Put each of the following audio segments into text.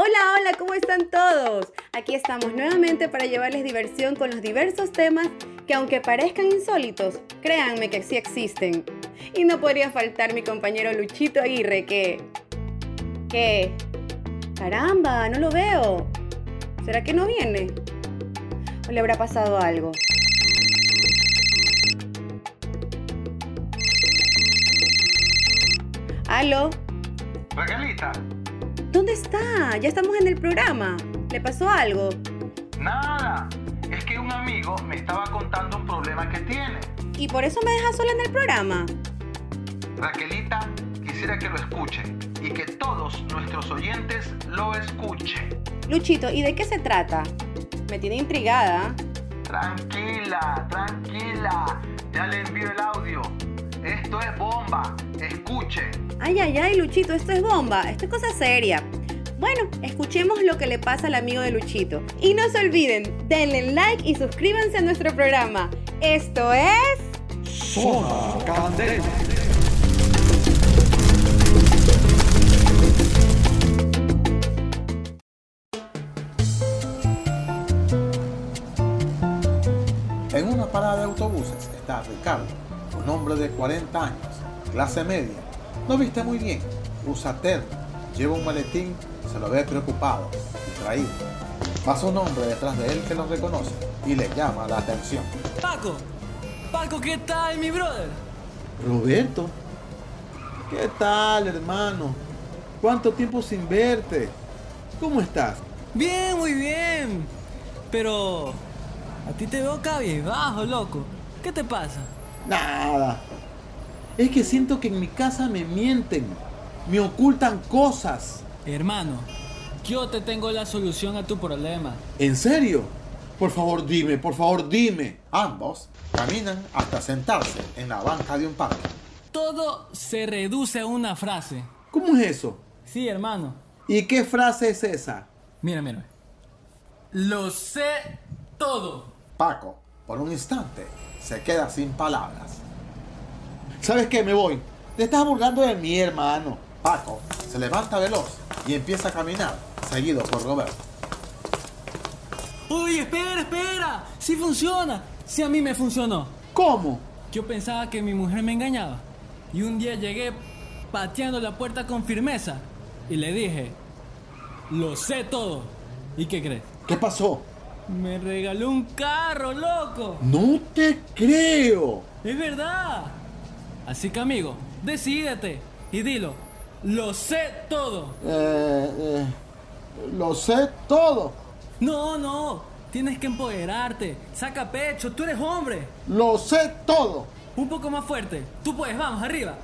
Hola, hola, ¿cómo están todos? Aquí estamos nuevamente para llevarles diversión con los diversos temas que aunque parezcan insólitos, créanme que sí existen. Y no podría faltar mi compañero Luchito Aguirre que... ¿Qué? Caramba, no lo veo. ¿Será que no viene? ¿O le habrá pasado algo? ¿Aló? Raquelita, ¿Dónde está? Ya estamos en el programa. ¿Le pasó algo? nada. Es que un amigo me estaba contando un problema que tiene. ¿Y por eso me deja sola en el programa? Raquelita, quisiera que lo escuche y que todos nuestros oyentes lo escuchen. Luchito, ¿y de qué se trata? Me tiene intrigada. Tranquila, tranquila. Ya le envío el audio. Esto es bomba. Escuche. Ay, ay, ay, Luchito, esto es bomba. Esto es cosa seria. Bueno, escuchemos lo que le pasa al amigo de Luchito. Y no se olviden, denle like y suscríbanse a nuestro programa. Esto es... Zona Candela. En una parada de autobuses está Ricardo, un hombre de 40 años, clase media. No viste muy bien, usa terno, lleva un maletín, se lo ve preocupado, distraído. Pasa un hombre detrás de él que lo reconoce y le llama la atención. Paco, Paco, ¿qué tal, mi brother? Roberto, ¿qué tal, hermano? ¿Cuánto tiempo sin verte? ¿Cómo estás? Bien, muy bien. Pero a ti te veo cabizbajo, loco. ¿Qué te pasa? Nada. Es que siento que en mi casa me mienten, me ocultan cosas. Hermano, yo te tengo la solución a tu problema. ¿En serio? Por favor, dime, por favor, dime. Ambos caminan hasta sentarse en la banca de un parque. Todo se reduce a una frase. ¿Cómo es eso? Sí, hermano. ¿Y qué frase es esa? Mira, mira. Lo sé todo. Paco, por un instante, se queda sin palabras. ¿Sabes qué? Me voy. Te estás burlando de mí, hermano. Paco se levanta veloz y empieza a caminar, seguido por Roberto. Uy, espera, espera. Sí funciona. Sí a mí me funcionó. ¿Cómo? Yo pensaba que mi mujer me engañaba. Y un día llegué pateando la puerta con firmeza y le dije, lo sé todo. ¿Y qué crees? ¿Qué pasó? Me regaló un carro, loco. No te creo. Es verdad. Así que amigo, decídete y dilo, lo sé todo. Eh, eh, lo sé todo. No, no, tienes que empoderarte. Saca pecho, tú eres hombre. Lo sé todo. Un poco más fuerte. Tú puedes, vamos, arriba.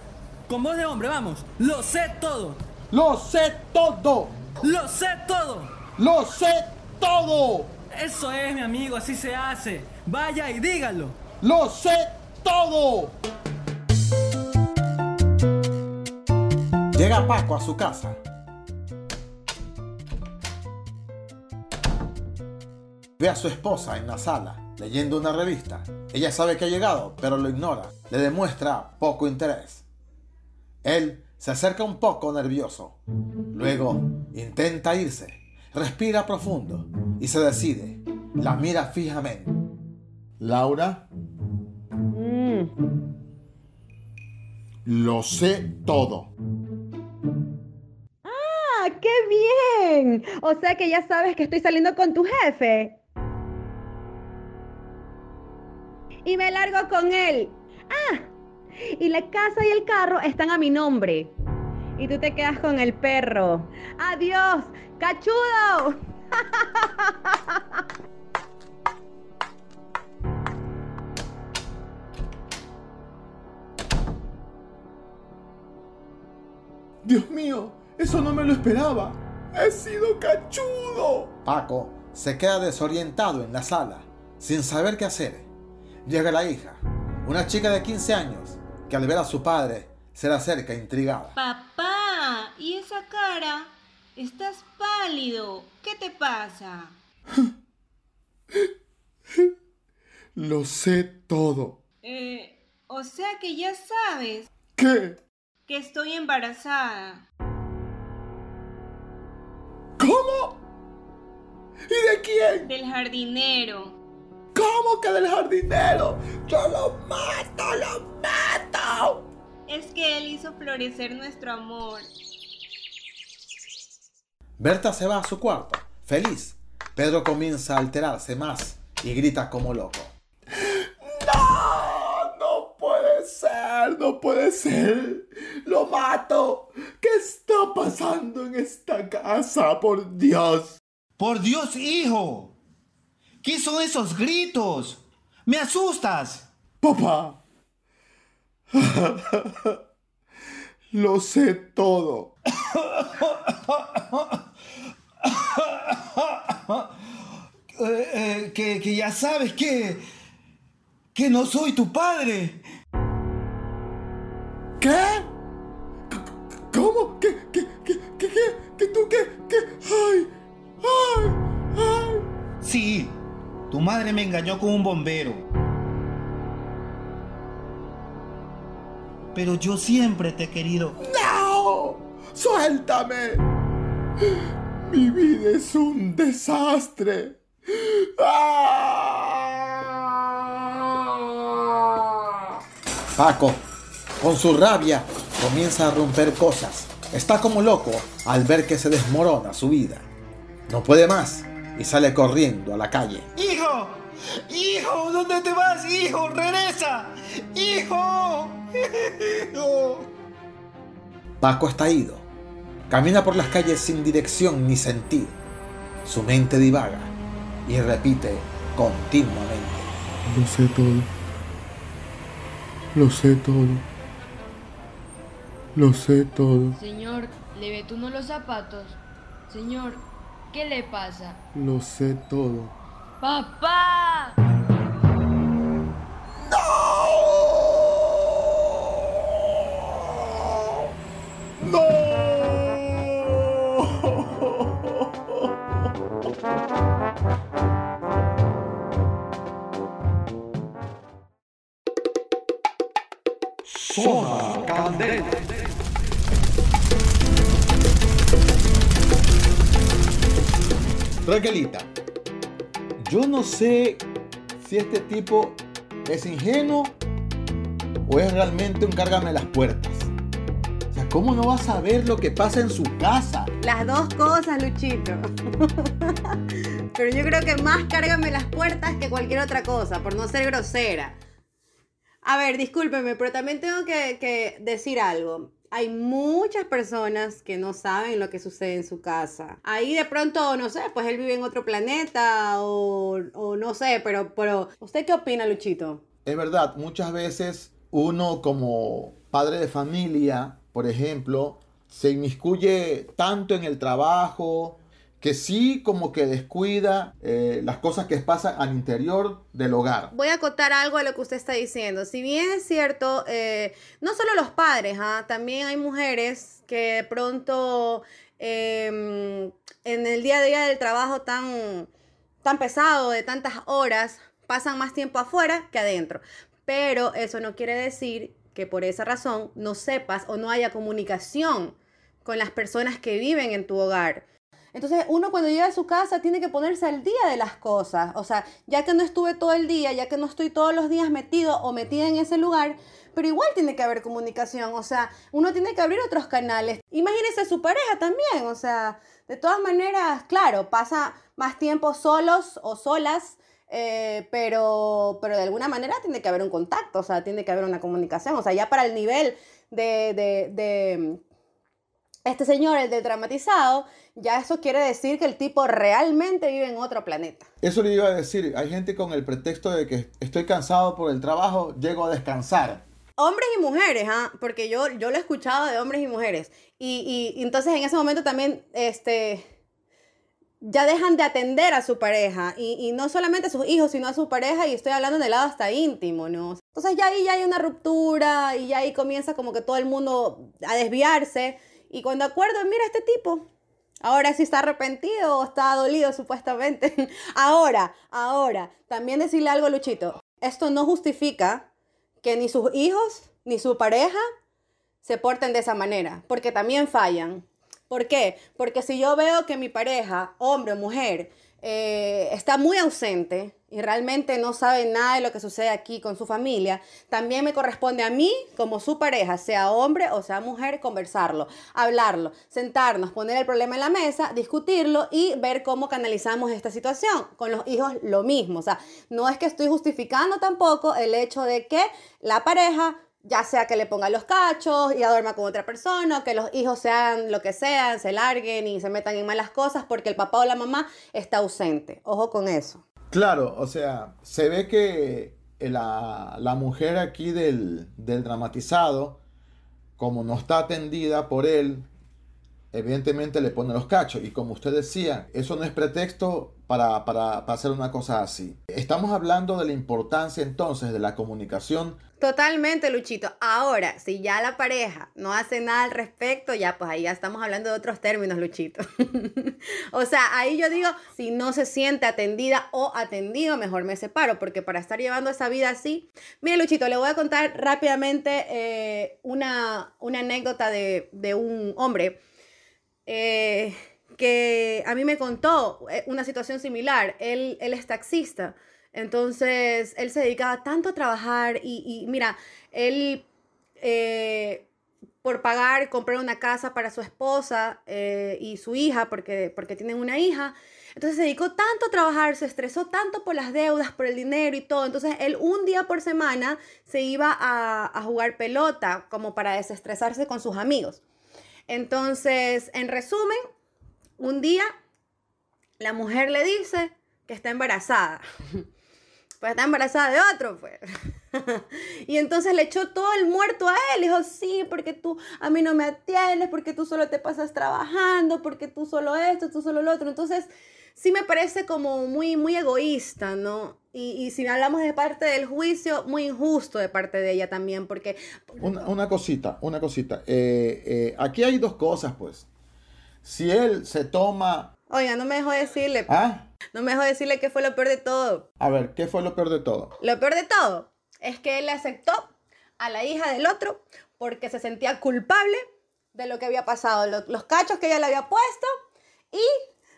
Con voz de hombre, vamos. Lo sé todo. Lo sé todo. Lo sé todo. Lo sé todo. Eso es, mi amigo, así se hace. Vaya y dígalo. Lo sé todo. Llega Paco a su casa. Ve a su esposa en la sala, leyendo una revista. Ella sabe que ha llegado, pero lo ignora. Le demuestra poco interés. Él se acerca un poco nervioso. Luego intenta irse. Respira profundo y se decide. La mira fijamente. Laura, Mm, lo sé todo. ¡Ah, qué bien! O sea que ya sabes que estoy saliendo con tu jefe. Y me largo con él. Ah, y la casa y el carro están a mi nombre. Y tú te quedas con el perro. ¡Adiós! ¡Cachudo! Dios mío, eso no me lo esperaba. He sido cachudo. Paco se queda desorientado en la sala, sin saber qué hacer. Llega la hija, una chica de 15 años, que al ver a su padre se le acerca intrigada. Papá, ¿y esa cara? Estás pálido. ¿Qué te pasa? Lo sé todo. Eh, o sea que ya sabes ¿Qué? que estoy embarazada. ¿Y de quién? Del jardinero. ¿Cómo que del jardinero? Yo lo mato, lo mato. Es que él hizo florecer nuestro amor. Berta se va a su cuarto, feliz. Pedro comienza a alterarse más y grita como loco. No, no puede ser, no puede ser. Lo mato. ¿Qué está pasando en esta casa? Por Dios. Por Dios, hijo. ¿Qué son esos gritos? Me asustas. Papá. Lo sé todo. Eh, eh, que, que ya sabes que... Que no soy tu padre. Madre me engañó con un bombero. Pero yo siempre te he querido. ¡No! ¡Suéltame! Mi vida es un desastre. ¡Ah! Paco, con su rabia, comienza a romper cosas. Está como loco al ver que se desmorona su vida. No puede más y sale corriendo a la calle. ¡Hijo! ¡Hijo! ¿Dónde te vas? ¡Hijo! ¡Regresa! ¡Hijo! ¡Hijo! Paco está ido. Camina por las calles sin dirección ni sentido. Su mente divaga y repite continuamente. Lo sé todo. Lo sé todo. Lo sé todo. Señor, ¿le ve tú no los zapatos? Señor, ¿qué le pasa? Lo sé todo. ¡Papá! Zona Candela. Raquelita, yo no sé si este tipo es ingenuo o es realmente un cárgame las puertas. O sea, ¿cómo no va a saber lo que pasa en su casa? Las dos cosas, Luchito. Pero yo creo que más cárgame las puertas que cualquier otra cosa, por no ser grosera. A ver, discúlpeme, pero también tengo que, que decir algo. Hay muchas personas que no saben lo que sucede en su casa. Ahí de pronto, no sé, pues él vive en otro planeta o, no sé, pero, pero ¿usted qué opina, Luchito? Es verdad, muchas veces uno como padre de familia, por ejemplo, se inmiscuye tanto en el trabajo que sí como que descuida eh, las cosas que pasan al interior del hogar. Voy a acotar algo a lo que usted está diciendo. Si bien es cierto, eh, no solo los padres, ¿ah? también hay mujeres que de pronto eh, en el día a día del trabajo tan, tan pesado, de tantas horas, pasan más tiempo afuera que adentro. Pero eso no quiere decir que por esa razón no sepas o no haya comunicación con las personas que viven en tu hogar. Entonces uno cuando llega a su casa tiene que ponerse al día de las cosas. O sea, ya que no estuve todo el día, ya que no estoy todos los días metido o metida en ese lugar, pero igual tiene que haber comunicación. O sea, uno tiene que abrir otros canales. Imagínese su pareja también. O sea, de todas maneras, claro, pasa más tiempo solos o solas. eh, pero, pero de alguna manera tiene que haber un contacto, o sea, tiene que haber una comunicación, o sea, ya para el nivel de, de, este señor, el del dramatizado, ya eso quiere decir que el tipo realmente vive en otro planeta. Eso le iba a decir, hay gente con el pretexto de que estoy cansado por el trabajo, llego a descansar. Hombres y mujeres, ¿ah? porque yo, yo lo he escuchado de hombres y mujeres. Y, y- y entonces en ese momento también, este, ya dejan de atender a su pareja. Y, y no solamente a sus hijos, sino a su pareja. Y estoy hablando del lado hasta íntimo, ¿no? Entonces ya ahí ya hay una ruptura y ya ahí comienza como que todo el mundo a desviarse. Y cuando acuerdo, mira este tipo. Ahora sí está arrepentido o está dolido supuestamente. ahora, ahora, también decirle algo, Luchito. Esto no justifica que ni sus hijos ni su pareja se porten de esa manera, porque también fallan. ¿Por qué? Porque si yo veo que mi pareja, hombre o mujer, eh, está muy ausente y realmente no sabe nada de lo que sucede aquí con su familia, también me corresponde a mí, como su pareja, sea hombre o sea mujer, conversarlo, hablarlo, sentarnos, poner el problema en la mesa, discutirlo y ver cómo canalizamos esta situación. Con los hijos lo mismo, o sea, no es que estoy justificando tampoco el hecho de que la pareja ya sea que le ponga los cachos y duerma con otra persona, o que los hijos sean lo que sean, se larguen y se metan en malas cosas porque el papá o la mamá está ausente. Ojo con eso. Claro, o sea, se ve que la, la mujer aquí del, del dramatizado, como no está atendida por él, evidentemente le pone los cachos. Y como usted decía, eso no es pretexto para, para, para, hacer una cosa así. Estamos hablando de la importancia entonces de la comunicación. Totalmente, Luchito. Ahora, si ya la pareja no hace nada al respecto, ya pues ahí ya estamos hablando de otros términos, Luchito. o sea, ahí yo digo, si no se siente atendida o atendido, mejor me separo, porque para estar llevando esa vida así... Mire, Luchito, le voy a contar rápidamente eh, una, una anécdota de, de un hombre. Eh, que a mí me contó eh, una situación similar. Él, él es taxista. Entonces, él se dedicaba tanto a trabajar y, y mira, él eh, por pagar, comprar una casa para su esposa eh, y su hija, porque, porque tienen una hija. Entonces se dedicó tanto a trabajar, se estresó tanto por las deudas, por el dinero y todo. Entonces él un día por semana se iba a, a jugar pelota como para desestresarse con sus amigos. Entonces, en resumen, un día la mujer le dice que está embarazada. Pues está embarazada de otro, pues. y entonces le echó todo el muerto a él. Dijo, sí, porque tú a mí no me atiendes, porque tú solo te pasas trabajando, porque tú solo esto, tú solo lo otro. Entonces, sí me parece como muy, muy egoísta, ¿no? Y, y si hablamos de parte del juicio, muy injusto de parte de ella también, porque... Una, una cosita, una cosita. Eh, eh, aquí hay dos cosas, pues. Si él se toma... Oiga, no me dejó decirle. ¿Ah? No me dejó decirle qué fue lo peor de todo. A ver, ¿qué fue lo peor de todo? Lo peor de todo es que él aceptó a la hija del otro porque se sentía culpable de lo que había pasado, los, los cachos que ella le había puesto y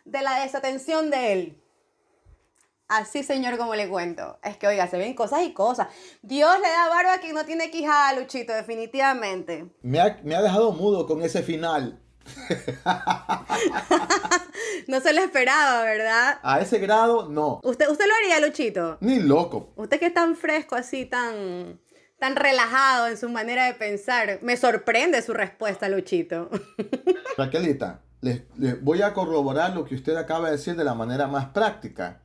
de la desatención de él. Así, señor, como le cuento. Es que, oiga, se ven cosas y cosas. Dios le da barba a quien no tiene quijada, Luchito, definitivamente. Me ha, me ha dejado mudo con ese final. no se lo esperaba, ¿verdad? A ese grado, no. ¿Usted, usted lo haría, Luchito? Ni loco. Usted que es tan fresco, así, tan, tan relajado en su manera de pensar. Me sorprende su respuesta, Luchito. Raquelita, les, les voy a corroborar lo que usted acaba de decir de la manera más práctica.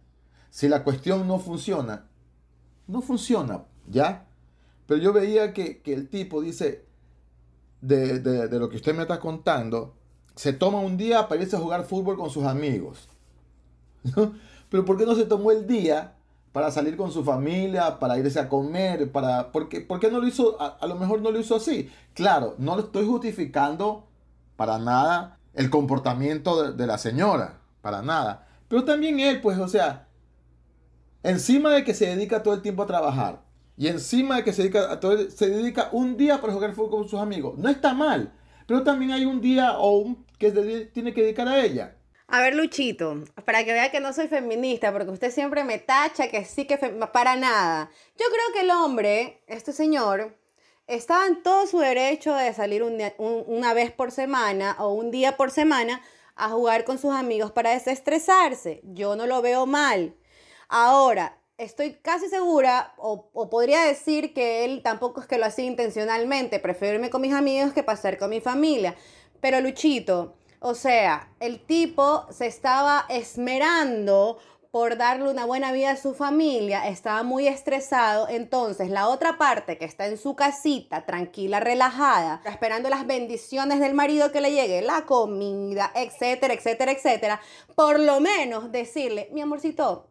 Si la cuestión no funciona, no funciona, ¿ya? Pero yo veía que, que el tipo dice, de, de, de, lo que usted me está contando, se toma un día para irse a jugar fútbol con sus amigos. Pero ¿por qué no se tomó el día para salir con su familia, para irse a comer? Para, ¿por, qué, por qué no lo hizo? A, a, lo mejor no lo hizo así. Claro, no lo estoy justificando para nada el comportamiento de, de la señora, para nada. Pero también él, pues, o sea, encima de que se dedica todo el tiempo a trabajar, y encima de que se dedica, todo, se dedica un día para jugar fútbol con sus amigos. No está mal, pero también hay un día o un, que tiene que dedicar a ella. A ver, Luchito, para que vea que no soy feminista, porque usted siempre me tacha que sí que para nada. Yo creo que el hombre, este señor, estaba en todo su derecho de salir un, una vez por semana o un día por semana a jugar con sus amigos para desestresarse. Yo no lo veo mal. Ahora, estoy casi segura, o, podría decir que él tampoco es que lo hacía intencionalmente, prefiero irme con mis amigos que pasar con mi familia. Pero Luchito, o sea, el tipo se estaba esmerando por darle una buena vida a su familia, estaba muy estresado, entonces la otra parte que está en su casita, tranquila, relajada, esperando las bendiciones del marido que le llegue, la comida, etcétera, etcétera, etcétera, por lo menos decirle, mi amorcito,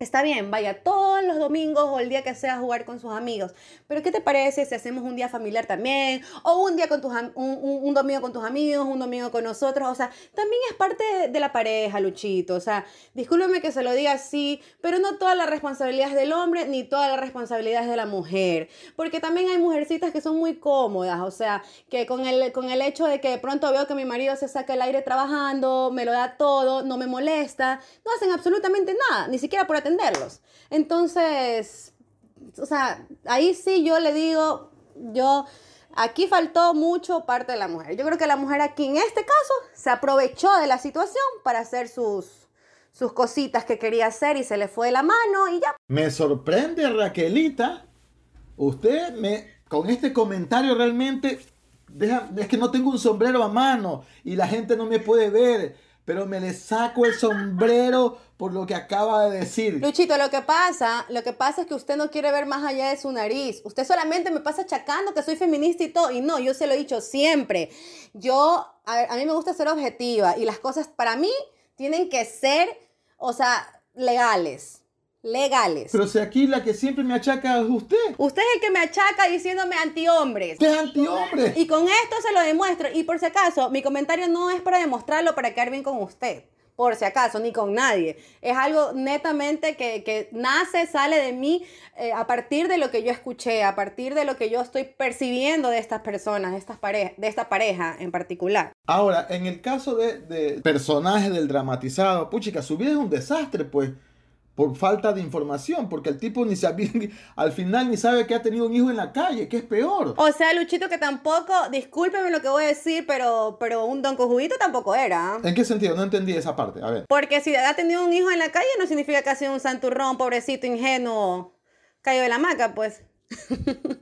Está bien, vaya todos los domingos o el día que sea a jugar con sus amigos. Pero ¿qué te parece si hacemos un día familiar también? O un día con tus un, un, un, domingo con tus amigos, un domingo con nosotros. O sea, también es parte de, la pareja, Luchito. O sea, discúlpeme que se lo diga así, pero no toda la responsabilidad es del hombre ni toda la responsabilidad es de la mujer. Porque también hay mujercitas que son muy cómodas. O sea, que con el, con el hecho de que de pronto veo que mi marido se saca el aire trabajando, me lo da todo, no me molesta, no hacen absolutamente nada, ni siquiera por atenderlos. Entonces, o sea, ahí sí yo le digo, yo, aquí faltó mucho parte de la mujer. Yo creo que la mujer aquí en este caso se aprovechó de la situación para hacer sus, sus cositas que quería hacer y se le fue la mano y ya. Me sorprende, Raquelita. Usted me, con este comentario realmente, deja, es que no tengo un sombrero a mano y la gente no me puede ver pero me le saco el sombrero por lo que acaba de decir. Luchito, lo que pasa, lo que pasa es que usted no quiere ver más allá de su nariz. Usted solamente me pasa achacando que soy feminista y todo. Y no, yo se lo he dicho siempre. Yo, a, ver, a mí me gusta ser objetiva y las cosas para mí tienen que ser, o sea, legales legales. Pero si aquí la que siempre me achaca es usted. Usted es el que me achaca diciéndome antihombres. ¿Qué es antihombre? Y con esto se lo demuestro. Y por si acaso, mi comentario no es para demostrarlo, para quedar bien con usted. Por si acaso, ni con nadie. Es algo netamente que, que nace, sale de mí eh, a partir de lo que yo escuché, a partir de lo que yo estoy percibiendo de estas personas, de, estas pareja, de esta pareja en particular. Ahora, en el caso de, de personajes del dramatizado, puchica, su vida es un desastre, pues por falta de información, porque el tipo ni sabía, al final ni sabe que ha tenido un hijo en la calle, que es peor. O sea, Luchito, que tampoco, discúlpeme lo que voy a decir, pero, pero un don cojudito tampoco era. ¿En qué sentido? No entendí esa parte, a ver. Porque si ha tenido un hijo en la calle no significa que ha sido un santurrón, pobrecito, ingenuo, caído de la maca, pues.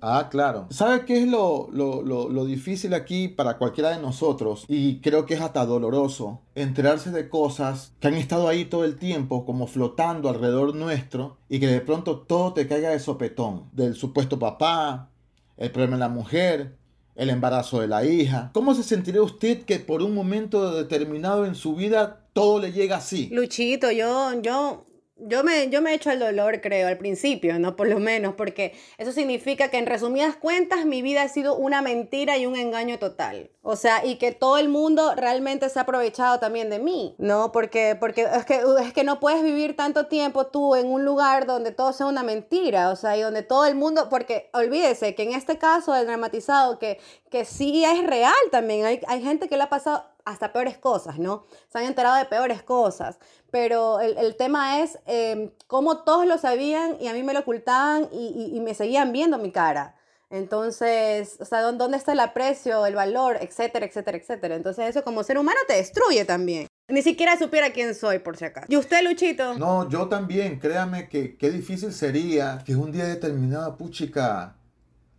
Ah, claro. ¿Sabe qué es lo, lo, lo, lo, difícil aquí para cualquiera de nosotros? Y creo que es hasta doloroso enterarse de cosas que han estado ahí todo el tiempo, como flotando alrededor nuestro, y que de pronto todo te caiga de sopetón. Del supuesto papá, el problema de la mujer, el embarazo de la hija. ¿Cómo se sentiría usted que por un momento determinado en su vida todo le llega así? Luchito, yo, yo, yo me, yo me echo el dolor, creo, al principio, ¿no? Por lo menos, porque eso significa que en resumidas cuentas mi vida ha sido una mentira y un engaño total. O sea, y que todo el mundo realmente se ha aprovechado también de mí, ¿no? Porque, porque es, que, es que no puedes vivir tanto tiempo tú en un lugar donde todo sea una mentira, o sea, y donde todo el mundo, porque olvídese que en este caso del dramatizado, que, que sí es real también, hay, hay gente que le ha pasado hasta peores cosas, ¿no? Se han enterado de peores cosas. Pero el, el tema es eh, cómo todos lo sabían y a mí me lo ocultaban y, y, y, me seguían viendo mi cara. Entonces, o sea, ¿dónde está el aprecio, el valor, etcétera, etcétera, etcétera? Entonces eso como ser humano te destruye también. Ni siquiera supiera quién soy, por si acaso. ¿Y usted, Luchito? No, yo también. Créame que qué difícil sería que un día determinado, puchica,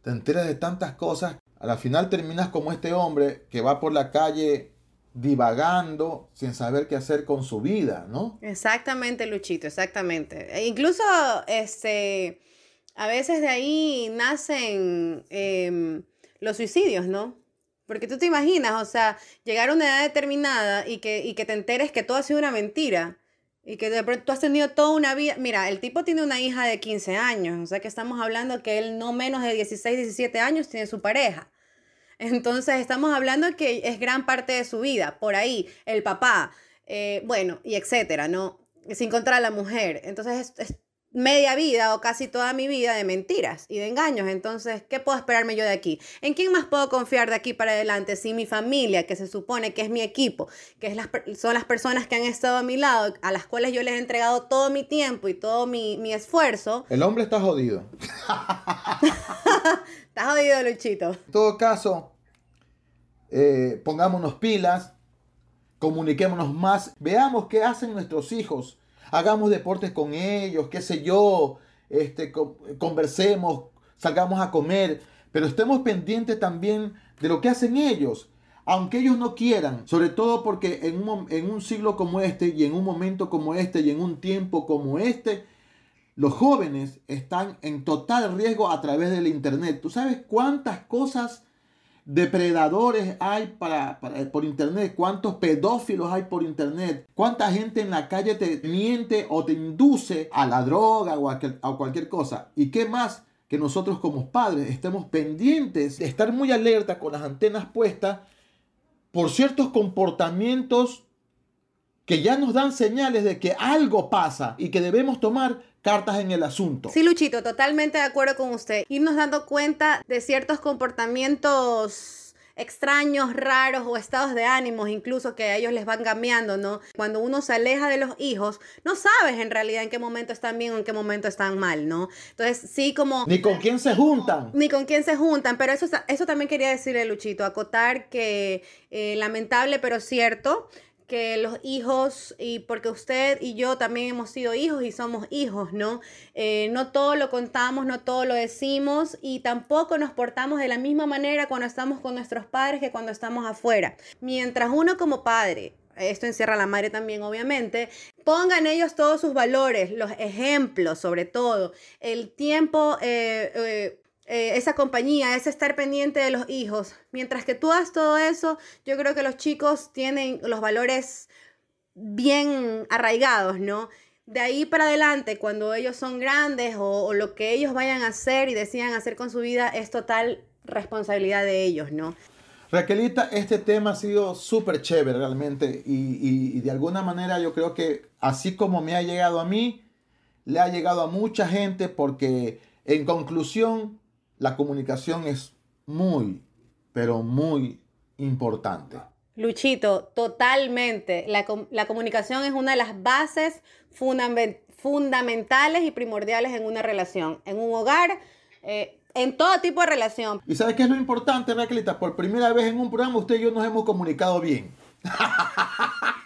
te enteras de tantas cosas. A la final terminas como este hombre que va por la calle divagando sin saber qué hacer con su vida, ¿no? Exactamente, Luchito, exactamente. E incluso, este, a veces de ahí nacen eh, los suicidios, ¿no? Porque tú te imaginas, o sea, llegar a una edad determinada y que, y que te enteres que todo ha sido una mentira. Y que de pronto tú has tenido toda una vida. Mira, el tipo tiene una hija de 15 años. O sea que estamos hablando que él no menos de 16, 17 años tiene su pareja. Entonces estamos hablando que es gran parte de su vida, por ahí, el papá, eh, bueno, y etcétera, ¿no? Sin contar a la mujer. Entonces es, es, media vida o casi toda mi vida de mentiras y de engaños. Entonces, ¿qué puedo esperarme yo de aquí? ¿En quién más puedo confiar de aquí para adelante? Si mi familia, que se supone que es mi equipo, que es las, son las personas que han estado a mi lado, a las cuales yo les he entregado todo mi tiempo y todo mi, mi esfuerzo. El hombre está jodido. está jodido, Luchito. En todo caso, eh, pongámonos pilas, comuniquémonos más, veamos qué hacen nuestros hijos hagamos deportes con ellos, qué sé yo, este, conversemos, salgamos a comer, pero estemos pendientes también de lo que hacen ellos, aunque ellos no quieran, sobre todo porque en un, en un siglo como este y en un momento como este y en un tiempo como este, los jóvenes están en total riesgo a través del Internet. ¿Tú sabes cuántas cosas depredadores hay para, por internet, cuántos pedófilos hay por internet, cuánta gente en la calle te miente o te induce a la droga o a, a cualquier cosa. ¿Y qué más? Que nosotros como padres estemos pendientes de estar muy alerta con las antenas puestas por ciertos comportamientos que ya nos dan señales de que algo pasa y que debemos tomar cartas en el asunto. Sí, Luchito, totalmente de acuerdo con usted. Irnos dando cuenta de ciertos comportamientos extraños, raros o estados de ánimos incluso que a ellos les van cambiando, ¿no? Cuando uno se aleja de los hijos, no sabes en realidad en qué momento están bien o en qué momento están mal, ¿no? Entonces, sí como... Ni con quién se juntan. Ni con quién se juntan, pero eso, eso también quería decirle, Luchito, acotar que eh, lamentable pero cierto que los hijos, y porque usted y yo también hemos sido hijos y somos hijos, ¿no? Eh, no todo lo contamos, no todo lo decimos y tampoco nos portamos de la misma manera cuando estamos con nuestros padres que cuando estamos afuera. Mientras uno como padre esto encierra a la madre también, obviamente, pongan ellos todos sus valores, los ejemplos sobre todo, el tiempo, eh, eh, eh, esa compañía, ese estar pendiente de los hijos. Mientras que tú hagas todo eso, yo creo que los chicos tienen los valores bien arraigados, ¿no? De ahí para adelante, cuando ellos son grandes o, o lo que ellos vayan a hacer y decidan hacer con su vida, es total responsabilidad de ellos, ¿no? Raquelita, este tema ha sido súper chévere realmente y, y- y de alguna manera yo creo que así como me ha llegado a mí, le ha llegado a mucha gente porque en conclusión la comunicación es muy, pero muy importante. Luchito, totalmente. La, la comunicación es una de las bases fundamen- fundamentales y primordiales en una relación, en un hogar, eh, en todo tipo de relación. ¿Y sabes qué es lo importante, Raquelita? Por primera vez en un programa usted y yo nos hemos comunicado bien.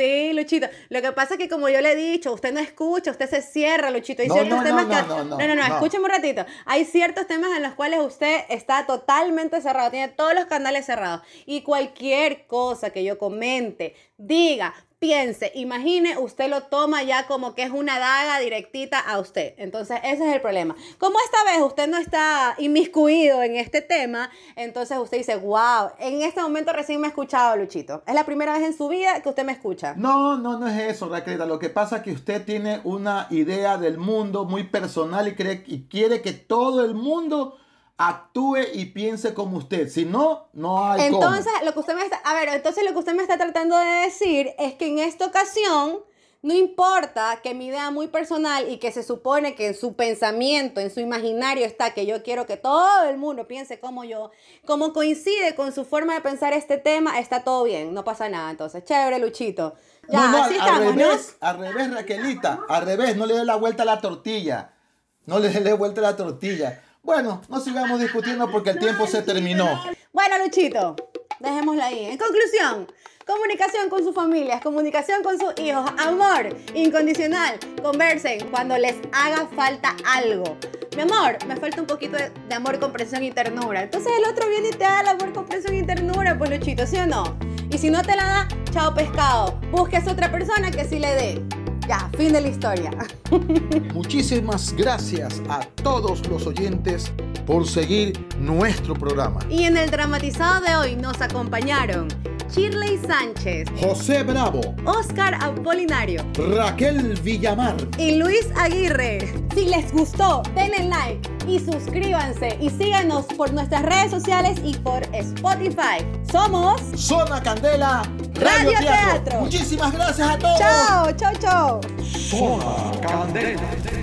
Sí, Luchito. Lo que pasa es que como yo le he dicho, usted no escucha, usted se cierra, Luchito. Hay No, ciertos no, temas no, que... no, no, no, no, no. escúcheme un ratito. Hay ciertos temas en los cuales usted está totalmente cerrado, tiene todos los canales cerrados. Y cualquier cosa que yo comente, diga, piense, imagine, usted lo toma ya como que es una daga directita a usted. Entonces, ese es el problema. Como esta vez usted no está inmiscuido en este tema, entonces usted dice, wow, en este momento recién me ha escuchado, Luchito. Es la primera vez en su vida que usted me escucha. No, no, no es eso, Raquelita. Lo que pasa es que usted tiene una idea del mundo muy personal y, cree, y quiere que todo el mundo actúe y piense como usted. Si no, no hay cómo. Entonces, lo que usted me está, a ver, entonces lo que usted me está tratando de decir es que en esta ocasión no importa que mi idea muy personal y que se supone que en su pensamiento, en su imaginario está que yo quiero que todo el mundo piense como yo, como coincide con su forma de pensar este tema, está todo bien, no pasa nada. Entonces, chévere, Luchito. Ya, no, no, así al, estamos, ¿no? revés, al revés, Raquelita, al revés, no le dé la vuelta a la tortilla. No le dé la vuelta a la tortilla. Bueno, no sigamos discutiendo porque el tiempo se terminó. Bueno, Luchito, dejémoslo ahí. En conclusión, comunicación con sus familias, comunicación con sus hijos, amor incondicional. Conversen cuando les haga falta algo. Mi amor, me falta un poquito de, de amor, comprensión y ternura. Entonces el otro viene y te da el amor, comprensión y ternura, pues Luchito, ¿sí o no? Y si no te la da, chao pescado. Busques otra persona que sí le dé. Ya, fin de la historia. Muchísimas gracias a todos los oyentes por seguir nuestro programa. Y en el dramatizado de hoy nos acompañaron Shirley Sánchez, José Bravo, Oscar Apolinario Raquel Villamar, y Luis Aguirre. Si les gustó, denle like y suscríbanse y síganos por nuestras redes sociales y por Spotify. Somos Zona Candela, Radio Teatro. Muchísimas gracias a todos. Chao, chao, chao. Zona Candela.